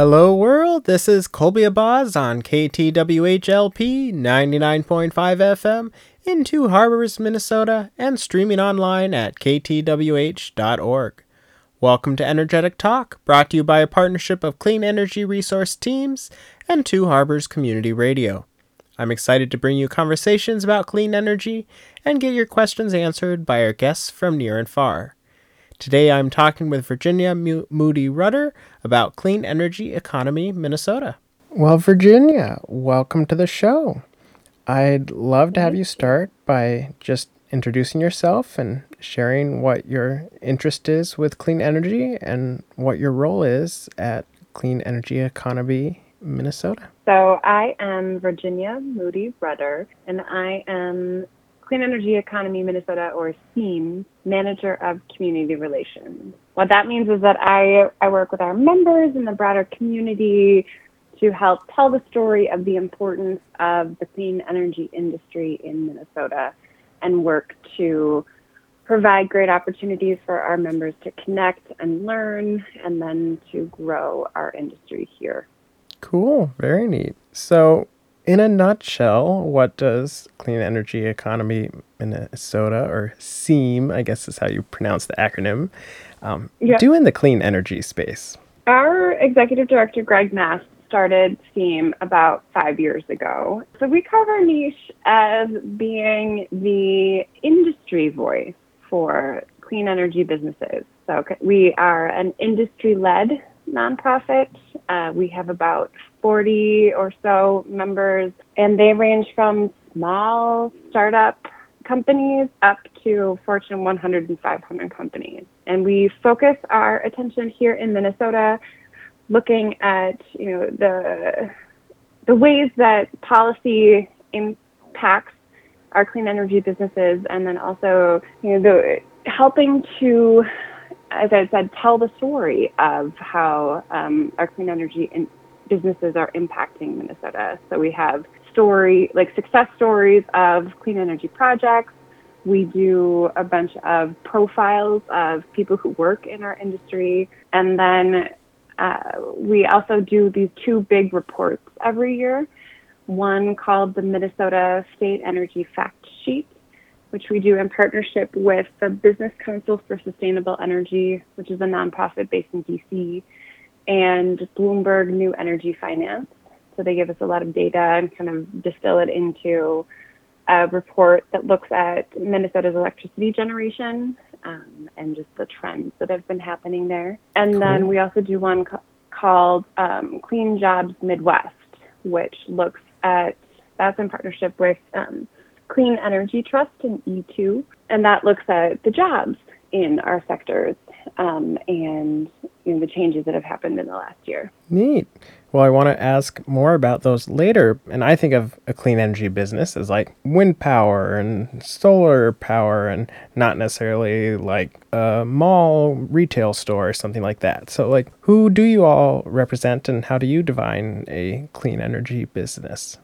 Hello, world. This is Colby Abaz on KTWHLP 99.5 FM in Two Harbors, Minnesota, and streaming online at ktwh.org. Welcome to Energetic Talk, brought to you by a partnership of Clean Energy Resource Teams and Two Harbors Community Radio. I'm excited to bring you conversations about clean energy and get your questions answered by our guests from near and far. Today I'm talking with Virginia Moody Rudder about Clean Energy Economy Minnesota. Well, Virginia, welcome to the show. I'd love to have you start by just introducing yourself and sharing what your interest is with clean energy and what your role is at Clean Energy Economy Minnesota. So, I am Virginia Moody Rudder, and I am Clean Energy Economy Minnesota, or CEEM, Manager of Community Relations. What that means is that I, I work with our members and the broader community to help tell the story of the importance of the clean energy industry in Minnesota and work to provide great opportunities for our members to connect and learn and then to grow our industry here. Cool, very neat. So, in a nutshell, what does Clean Energy Economy Minnesota, or CEEM, I guess is how you pronounce the acronym, um, do in the clean energy space? Our executive director, Gregg Mast, started CEEM about five years ago. So we cover our niche as being the industry voice for clean energy businesses. So we are an industry led nonprofit. Uh, we have about 40 or so members, and they range from small startup companies up to Fortune 100 and 500 companies. And we focus our attention here in Minnesota looking at, you know, the the ways that policy impacts our clean energy businesses and then also, you know, the helping to as I said, tell the story of how um, our clean energy in- businesses are impacting Minnesota. So we have story, like success stories of clean energy projects. We do a bunch of profiles of people who work in our industry. And then uh, we also do these two big reports every year. One called the Minnesota State Energy Fact Sheet, which we do in partnership with the Business Council for Sustainable Energy, which is a nonprofit based in DC, and Bloomberg New Energy Finance. So they give us a lot of data and kind of distill it into a report that looks at Minnesota's electricity generation um, and just the trends that have been happening there. And cool. then we also do one co- called um, Clean Jobs Midwest, which looks at that's in partnership with um, Clean Energy Trust and E2, and that looks at the jobs in our sectors um, and you know, the changes that have happened in the last year. Neat. Well, I want to ask more about those later. And I think of a clean energy business as like wind power and solar power and not necessarily like a mall retail store or something like that. So, like, who do you all represent and how do you define a clean energy business?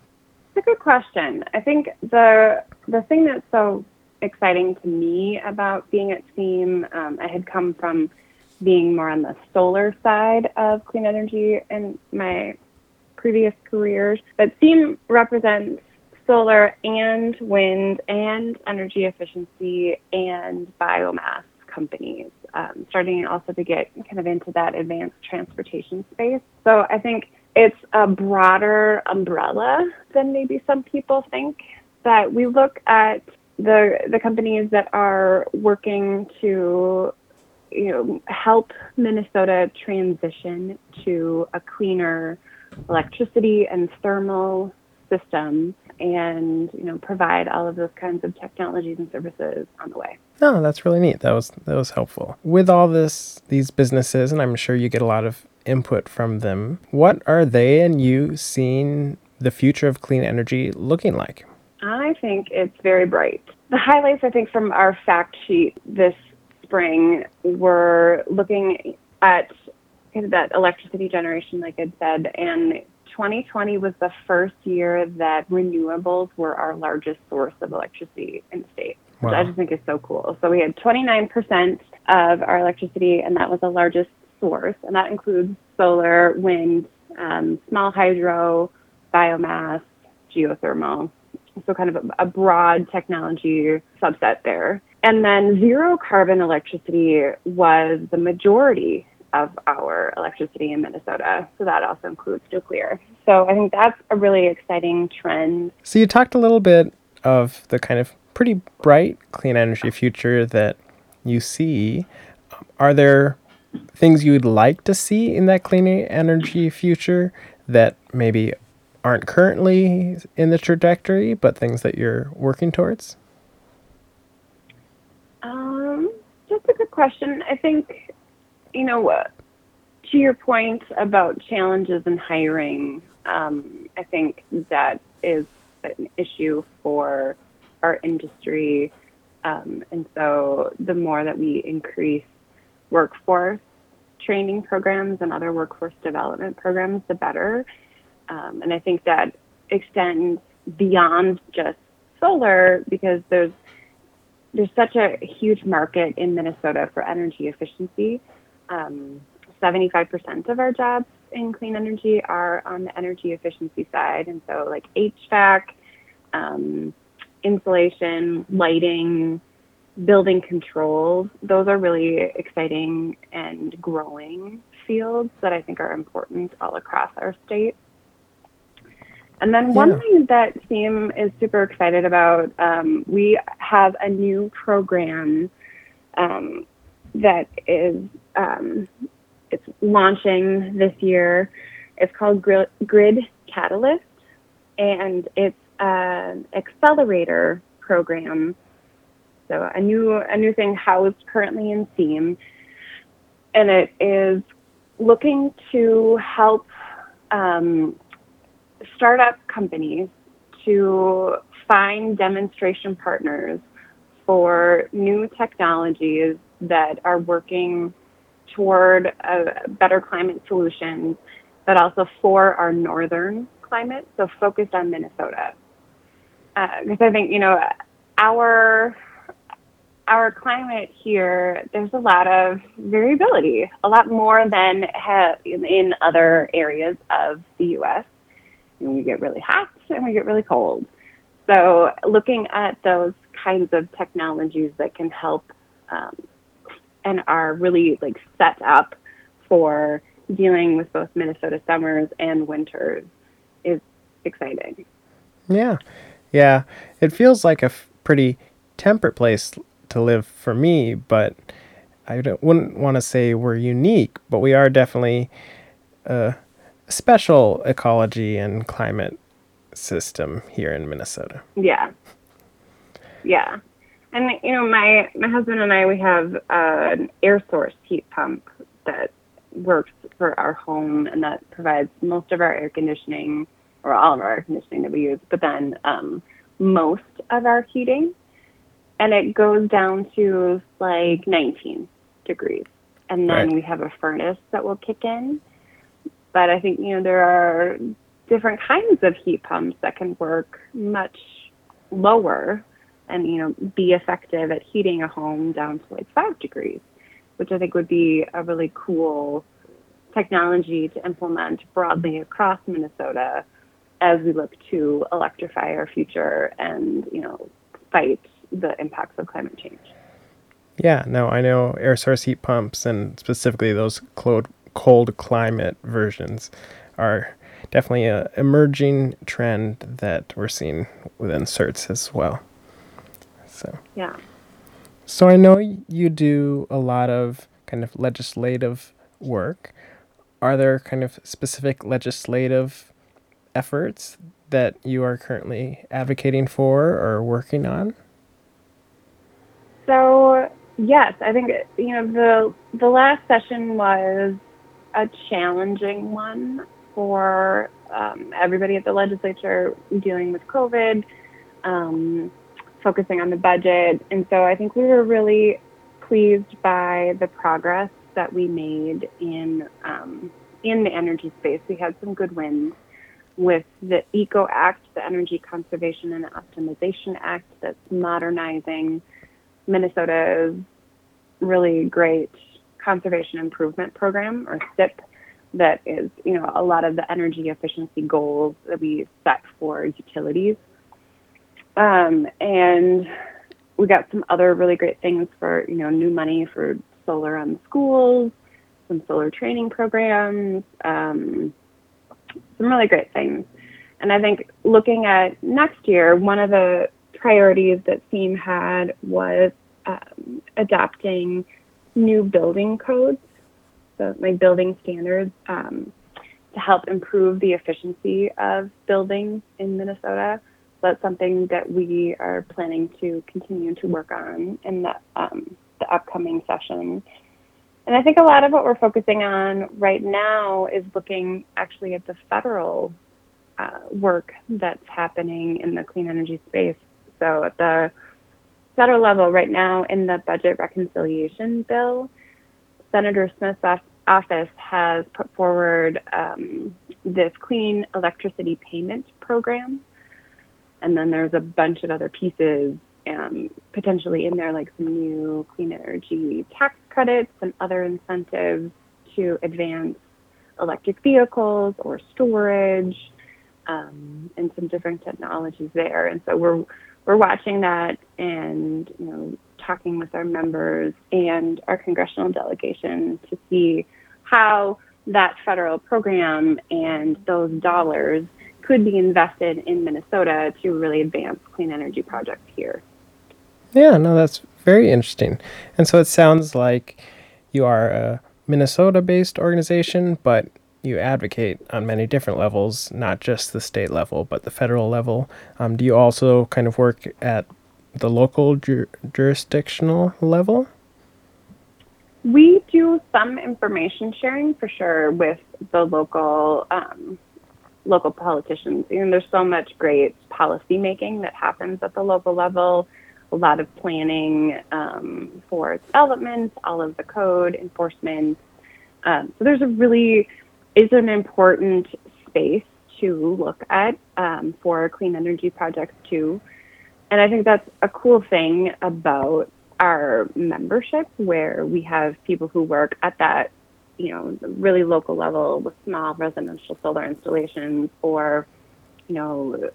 It's a good question. I think the the thing that's so exciting to me about being at CEEM, um, I had come from being more on the solar side of clean energy in my previous careers. But CEEM represents solar and wind and energy efficiency and biomass companies, um, starting also to get kind of into that advanced transportation space. So I think it's a broader umbrella than maybe some people think. That we look at the the companies that are working to you know help Minnesota transition to a cleaner electricity and thermal system and you know provide all of those kinds of technologies and services on the way. No, that's really neat. That was that was helpful. With all this these businesses and I'm sure you get a lot of input from them. What are they and you seeing the future of clean energy looking like? I think it's very bright. The highlights, I think, from our fact sheet this spring were looking at that electricity generation, like I said, and 2020 was the first year that renewables were our largest source of electricity in the state, wow. which I just think is so cool. So we had 29% of our electricity, and that was the largest source, and that includes solar, wind, um, small hydro, biomass, geothermal. So, kind of a, broad technology subset there. And then zero carbon electricity was the majority of our electricity in Minnesota. So that also includes nuclear. So I think that's a really exciting trend. So you talked a little bit of the kind of pretty bright clean energy future that you see. Are there things you'd like to see in that clean energy future that maybe aren't currently in the trajectory, but things that you're working towards? Um, that's a good question. I think you know, uh, to your point about challenges in hiring, um, I think that is an issue for our industry. Um, and so the more that we increase workforce training programs and other workforce development programs, the better. Um, and I think that extends beyond just solar because there's there's such a huge market in Minnesota for energy efficiency um, 75% of our jobs in clean energy are on the energy efficiency side. And so, like HVAC, um, insulation, lighting, building controls, those are really exciting and growing fields that I think are important all across our state. And then one yeah. thing that CEEM is super excited about, um, we have a new program um, that is um, it's launching this year. It's called Grid Catalyst, and it's an accelerator program. So a new a new thing housed currently in CEEM, and it is looking to help um, startup companies to find demonstration partners for new technologies that are working toward a better climate solutions, but also for our northern climate, so focused on Minnesota. Because uh, I think you know our our climate here, there's a lot of variability, a lot more than ha- in other areas of the U.S. And we get really hot and we get really cold. So, looking at those kinds of technologies that can help um, and are really like set up for dealing with both Minnesota summers and winters is exciting. Yeah. Yeah. It feels like a f- pretty temperate place to live for me, but I wouldn't want to say we're unique, but we are definitely a special ecology and climate system here in Minnesota. Yeah. Yeah. And you know, my my husband and I we have uh, an air source heat pump that works for our home and that provides most of our air conditioning or all of our air conditioning that we use, but then um, most of our heating. And it goes down to like 19 degrees. And then right. we have a furnace that will kick in. But I think, you know, there are different kinds of heat pumps that can work much lower and you know be effective at heating a home down to like five degrees, which I think would be a really cool technology to implement broadly across Minnesota as we look to electrify our future and you know fight the impacts of climate change. Yeah, no, I know air source heat pumps and specifically those cold cold climate versions are definitely a emerging trend that we're seeing within CERTs as well. So yeah. So I know you do a lot of kind of legislative work. Are there kind of specific legislative efforts that you are currently advocating for or working on? So yes, I think you know the the last session was a challenging one for um, everybody at the legislature dealing with COVID. Um, focusing on the budget. And so I think we were really pleased by the progress that we made in um, in the energy space. We had some good wins with the ECO Act, the Energy Conservation and Optimization Act, that's modernizing Minnesota's really great Conservation Improvement Program, or CIP, that is, you know, a lot of the energy efficiency goals that we set for utilities. Um, and we got some other really great things for, you know, new money for solar on schools, some solar training programs, um, some really great things. And I think looking at next year, one of the priorities that CEEM had was um, adopting new building codes, so like building standards, um, to help improve the efficiency of buildings in Minnesota. So that's something that we are planning to continue to work on in the, um, the upcoming session. And I think a lot of what we're focusing on right now is looking actually at the federal uh, work that's happening in the clean energy space. So at the federal level, right now in the budget reconciliation bill, Senator Smith's office has put forward um, this clean electricity payment program. And then there's a bunch of other pieces um, potentially in there, like some new clean energy tax credits and other incentives to advance electric vehicles or storage um, and some different technologies there. And so we're we're watching that and you know talking with our members and our congressional delegation to see how that federal program and those dollars could be invested in Minnesota to really advance clean energy projects here. Yeah, no, that's very interesting. And so it sounds like you are a Minnesota based organization, but you advocate on many different levels, not just the state level, but the federal level. Um, do you also kind of work at the local jur- jurisdictional level? We do some information sharing for sure with the local um, local politicians. And there's so much great policy making that happens at the local level. A lot of planning um, for development, all of the code enforcement. Um, so there's a really is an important space to look at um, for clean energy projects too. And I think that's a cool thing about our membership where we have people who work at that, you know, really local level with small residential solar installations or, you know,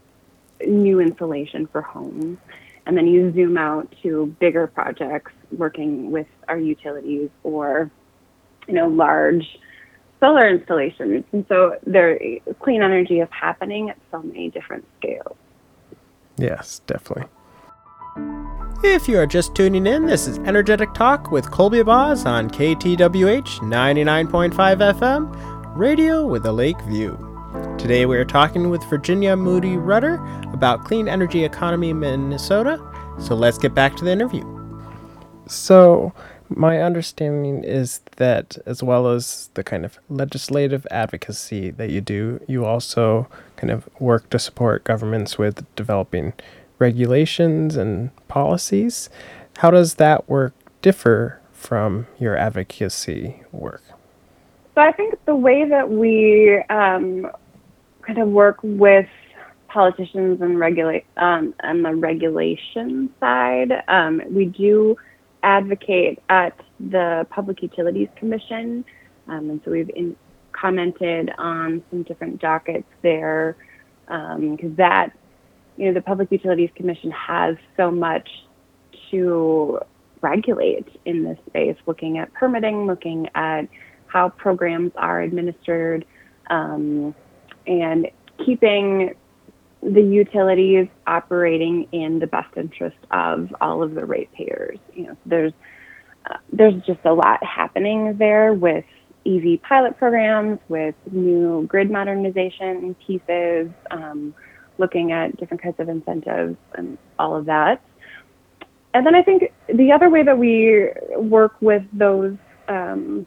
new insulation for homes. And then you zoom out to bigger projects working with our utilities or, you know, large solar installations. And so there clean energy is happening at so many different scales. Yes, definitely. If you are just tuning in, this is Energetic Talk with Colby Boz on KTWH 99.5 FM, radio with a lake view. Today we are talking with Virginia Moody Rudder about clean energy economy in Minnesota. So let's get back to the interview. So, my understanding is that, as well as the kind of legislative advocacy that you do, you also kind of work to support governments with developing regulations and policies. How does that work differ from your advocacy work? So, I think the way that we um, kind of work with politicians and regulate um, on the regulation side, um, we do advocate at the Public Utilities Commission. Um, and so we've in, commented on some different dockets there because um, that, you know, the Public Utilities Commission has so much to regulate in this space, looking at permitting, looking at how programs are administered, um, and keeping the utilities operating in the best interest of all of the ratepayers. You know, there's uh, there's just a lot happening there with EV pilot programs, with new grid modernization pieces, um, looking at different kinds of incentives and all of that. And then I think the other way that we work with those um,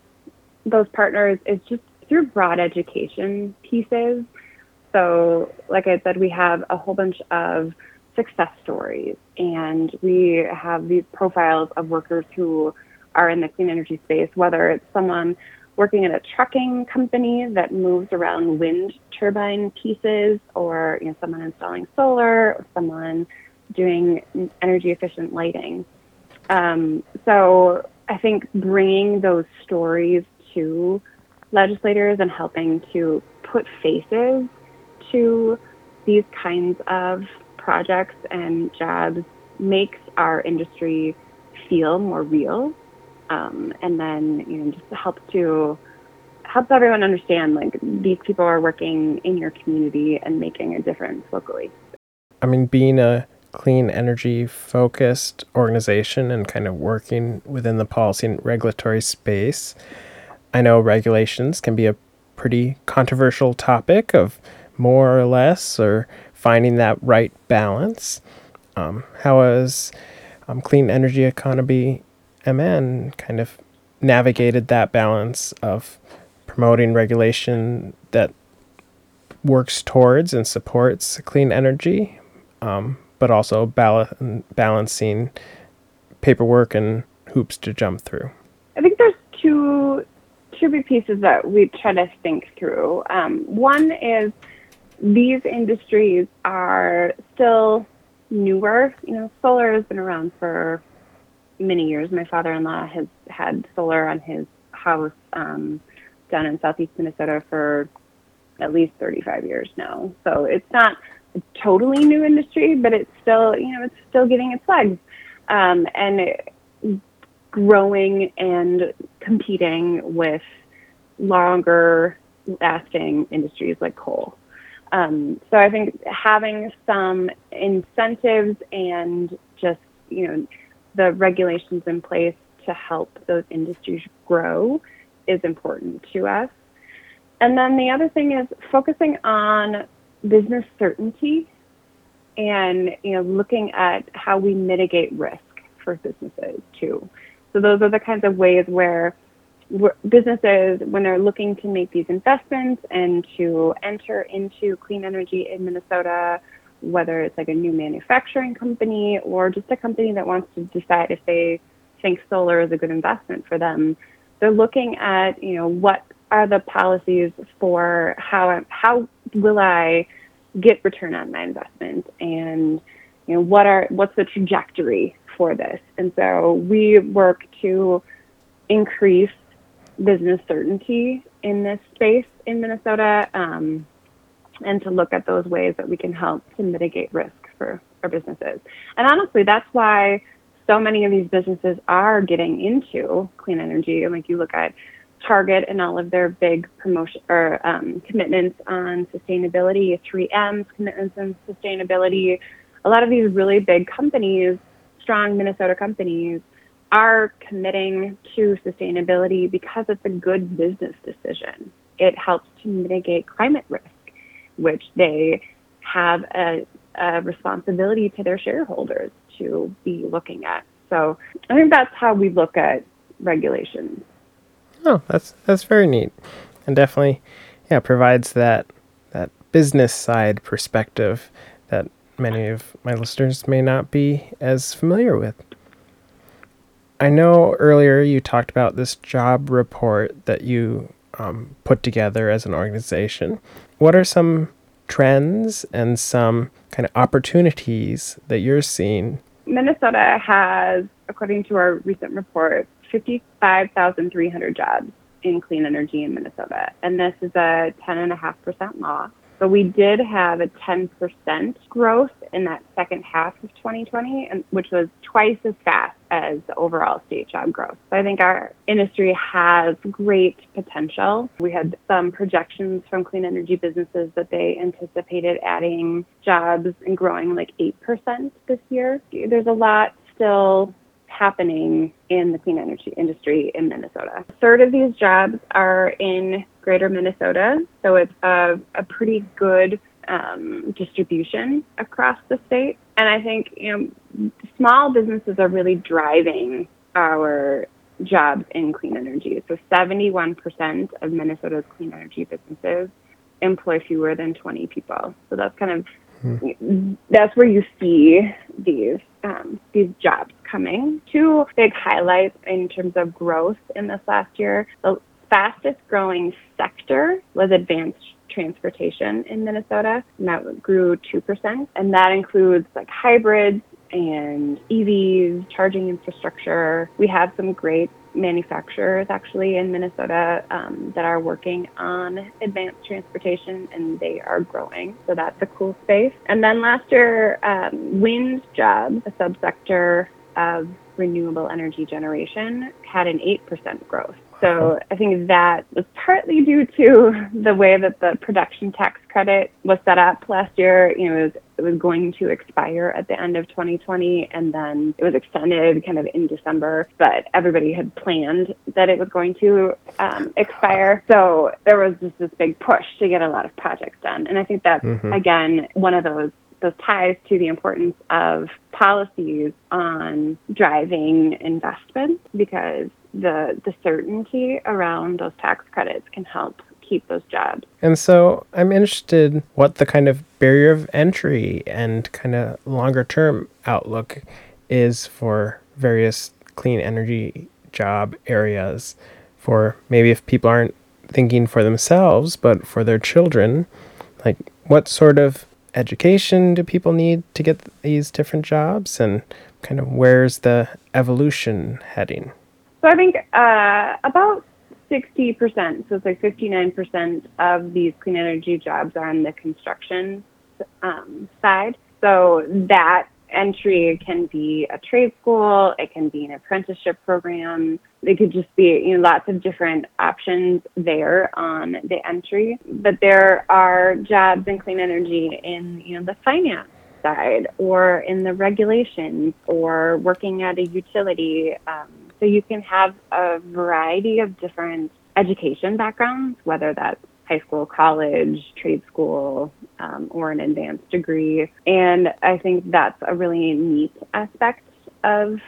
those partners is just through broad education pieces. So, like I said, we have a whole bunch of success stories, and we have these profiles of workers who are in the clean energy space, whether it's someone working at a trucking company that moves around wind turbine pieces, or you know, someone installing solar, or someone doing energy efficient lighting. Um, so I think bringing those stories to legislators and helping to put faces to these kinds of projects and jobs makes our industry feel more real um, and then you know just helps to helps everyone understand like these people are working in your community and making a difference locally. I mean being a clean energy focused organization and kind of working within the policy and regulatory space i know regulations can be a pretty controversial topic of more or less or finding that right balance um, how has um, clean energy economy MN kind of navigated that balance of promoting regulation that works towards and supports clean energy, um, but also bal- balancing paperwork and hoops to jump through? I think there's two two big pieces that we try to think through. Um, one is these industries are still newer. You know, solar has been around for many years. My father-in-law has had solar on his house um, down in southeast Minnesota for at least 35 years now. So it's not a totally new industry, but it's still, you know, it's still getting its legs um, and it, growing and competing with longer lasting industries like coal. Um, so I think having some incentives and just, you know, the regulations in place to help those industries grow is important to us. And then the other thing is focusing on business certainty and you know looking at how we mitigate risk for businesses too. So those are the kinds of ways where businesses, when they're looking to make these investments and to enter into clean energy in Minnesota, whether it's like a new manufacturing company or just a company that wants to decide if they think solar is a good investment for them, they're looking at, you know, what are the policies for how how will I get return on my investment and you know what are what's the trajectory for this? And so we work to increase business certainty in this space in minnesota um, and to look at those ways that we can help to mitigate risk for our businesses. And honestly, that's why so many of these businesses are getting into clean energy. And like you look at Target and all of their big promotion or um, commitments on sustainability, 3M's commitments on sustainability. A lot of these really big companies, strong Minnesota companies, are committing to sustainability because it's a good business decision. It helps to mitigate climate risk which they have a, a responsibility to their shareholders to be looking at. So I think that's how we look at regulations. Oh, that's that's very neat, and definitely, yeah, provides that that business side perspective that many of my listeners may not be as familiar with. I know earlier you talked about this job report that you um, put together as an organization. What are some trends and some kind of opportunities that you're seeing? Minnesota has, according to our recent report, 55,300 jobs in clean energy in Minnesota. And this is a 10.5% loss. But we did have a 10% growth in that second half of 2020, and, which was twice as fast as the overall state job growth. So I think our industry has great potential. We had some projections from clean energy businesses that they anticipated adding jobs and growing like 8% this year. There's a lot still happening in the clean energy industry in Minnesota. A third of these jobs are in greater Minnesota, so it's a, a pretty good um, distribution across the state. And I think you know, small businesses are really driving our jobs in clean energy. So 71% of Minnesota's clean energy businesses employ fewer than 20 people. So that's kind of hmm. that's where you see these um, these jobs coming. Two big highlights in terms of growth in this last year. The fastest growing sector was advanced transportation in Minnesota, and that grew 2%. And that includes like hybrids and EVs, charging infrastructure. We have some great manufacturers actually in Minnesota um, that are working on advanced transportation and they are growing. So that's a cool space. And then last year, um, wind jobs, a subsector of renewable energy generation, had an 8% growth. So I think that was partly due to the way that the production tax credit was set up last year. You know, it was, it was going to expire at the end of 2020 and then it was extended kind of in December, but everybody had planned that it was going to um, expire. So there was just this big push to get a lot of projects done. And I think that's, mm-hmm. again, one of those those ties to the importance of policies on driving investment because the the certainty around those tax credits can help keep those jobs. And so I'm interested what the kind of barrier of entry and kind of longer term outlook is for various clean energy job areas for maybe if people aren't thinking for themselves but for their children like what sort of education do people need to get these different jobs and kind of where's the evolution heading so I think uh, about 60%, so it's like 59% of these clean energy jobs are on the construction um, side. So that entry It can be a trade school, it can be an apprenticeship program, it could just be you know lots of different options there on the entry. But there are jobs in clean energy in you know the finance side or in the regulations or working at a utility. Um, so you can have a variety of different education backgrounds, whether that's high school, college, trade school, um, or an advanced degree. And I think that's a really neat aspect of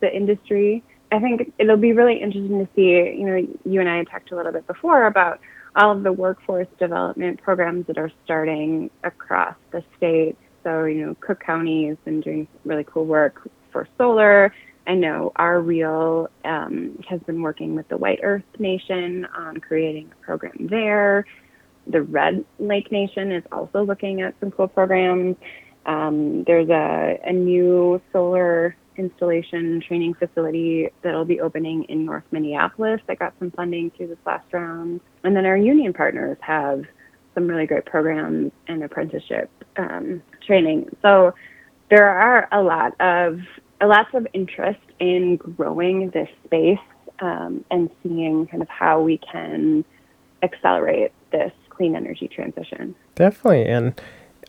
the industry. I think it'll be really interesting to see, you know, you and I talked a little bit before about all of the workforce development programs that are starting across the state. So, you know, Cook County has been doing really cool work for solar I know RREAL um, has been working with the White Earth Nation on creating a program there. The Red Lake Nation is also looking at some cool programs. Um, there's a, a new solar installation training facility that'll be opening in North Minneapolis that got some funding through this last round. And then our union partners have some really great programs and apprenticeship um, training. So there are a lot of lots of interest in growing this space um, and seeing kind of how we can accelerate this clean energy transition. Definitely. And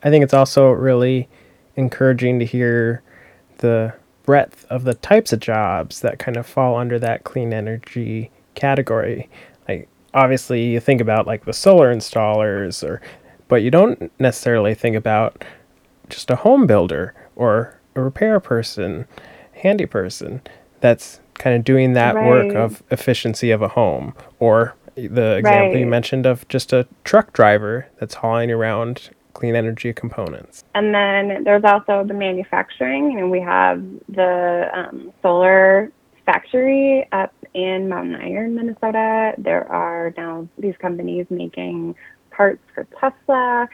I think it's also really encouraging to hear the breadth of the types of jobs that kind of fall under that clean energy category. Like obviously you think about like the solar installers or but you don't necessarily think about just a home builder or a repair person, handy person that's kind of doing that right. work of efficiency of a home or the example right. you mentioned of just a truck driver that's hauling around clean energy components. And then there's also the manufacturing. You know, we have the um, solar factory up in Mountain Iron, Minnesota. There are now these companies making parts for Tesla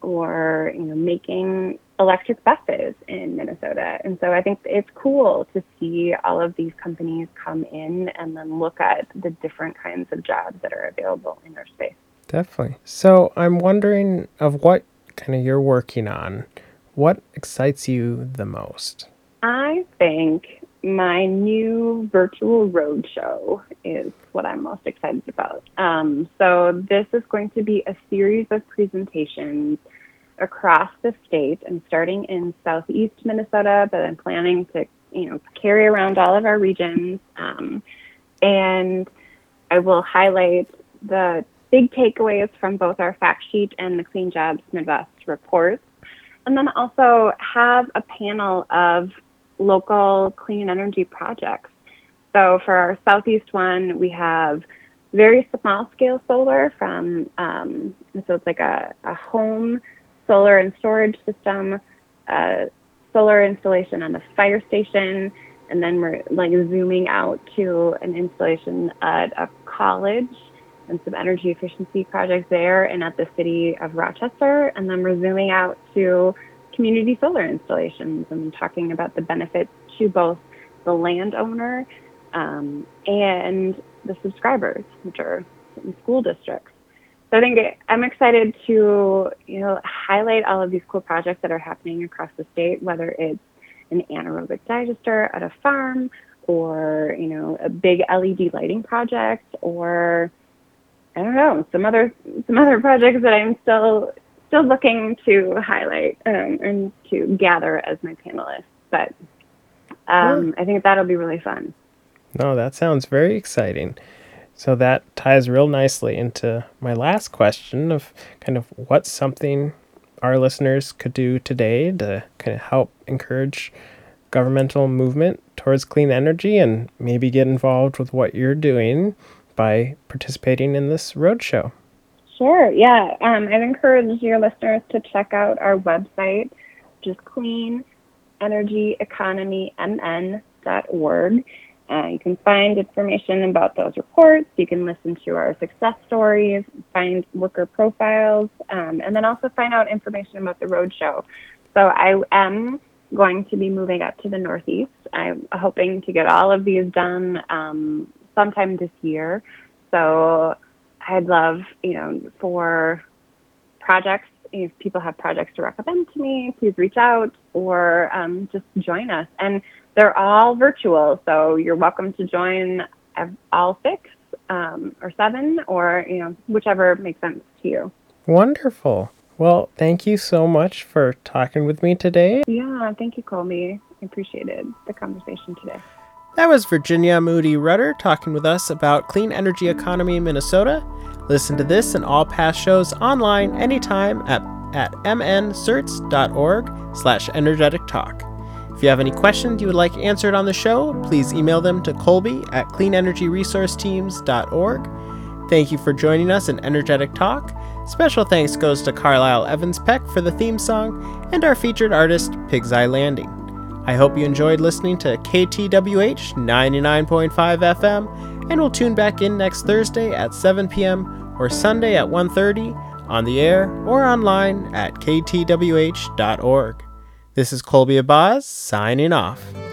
or you know making electric buses in Minnesota. And so I think it's cool to see all of these companies come in and then look at the different kinds of jobs that are available in our space. Definitely. So I'm wondering of what kind of you're working on, what excites you the most? I think my new virtual roadshow is what I'm most excited about. Um, so this is going to be a series of presentations across the state. I'm starting in southeast Minnesota, but I'm planning to, you know, carry around all of our regions. Um, and I will highlight the big takeaways from both our fact sheet and the Clean Jobs Midwest reports. And then also have a panel of local clean energy projects. So for our southeast one, we have very small scale solar from, um, so it's like a, a home solar and storage system, uh, solar installation on the fire station, and then we're like zooming out to an installation at a college and some energy efficiency projects there and at the city of Rochester. And then we're zooming out to community solar installations and talking about the benefits to both the landowner um, and the subscribers, which are school districts. So I think I'm excited to you know highlight all of these cool projects that are happening across the state, whether it's an anaerobic digester at a farm, or you know a big LED lighting project, or I don't know some other some other projects that I'm still still looking to highlight um, and to gather as my panelists. But um, I think that'll be really fun. No, that sounds very exciting. So that ties real nicely into my last question of kind of what's something our listeners could do today to kind of help encourage governmental movement towards clean energy and maybe get involved with what you're doing by participating in this roadshow. Sure, yeah. Um, I'd encourage your listeners to check out our website, is cleanenergyeconomymn.org. Uh, you can find information about those reports. You can listen to our success stories, find worker profiles, um, and then also find out information about the roadshow. So I am going to be moving up to the Northeast. I'm hoping to get all of these done um, sometime this year. So I'd love, you know, for projects, if people have projects to recommend to me, please reach out or um, just join us. And they're all virtual, so you're welcome to join all six um, or seven, or you know, whichever makes sense to you. Wonderful. Well, thank you so much for talking with me today. Yeah, thank you, Colby. I appreciated the conversation today. That was Virginia Moody Rudder talking with us about clean energy economy in Minnesota. Listen to this and all past shows online anytime at, at mncerts.org slash energetic talk. If you have any questions you would like answered on the show, please email them to Colby at cleanenergyresourceteams.org. Thank you for joining us in Energetic Talk. Special thanks goes to Carlisle Evans Peck for the theme song and our featured artist, Pig's Eye Landing. I hope you enjoyed listening to KTWH 99.5 FM, and we'll tune back in next Thursday at 7 p.m. or Sunday at 1:30 on the air or online at ktwh.org. This is Colby Abaz signing off.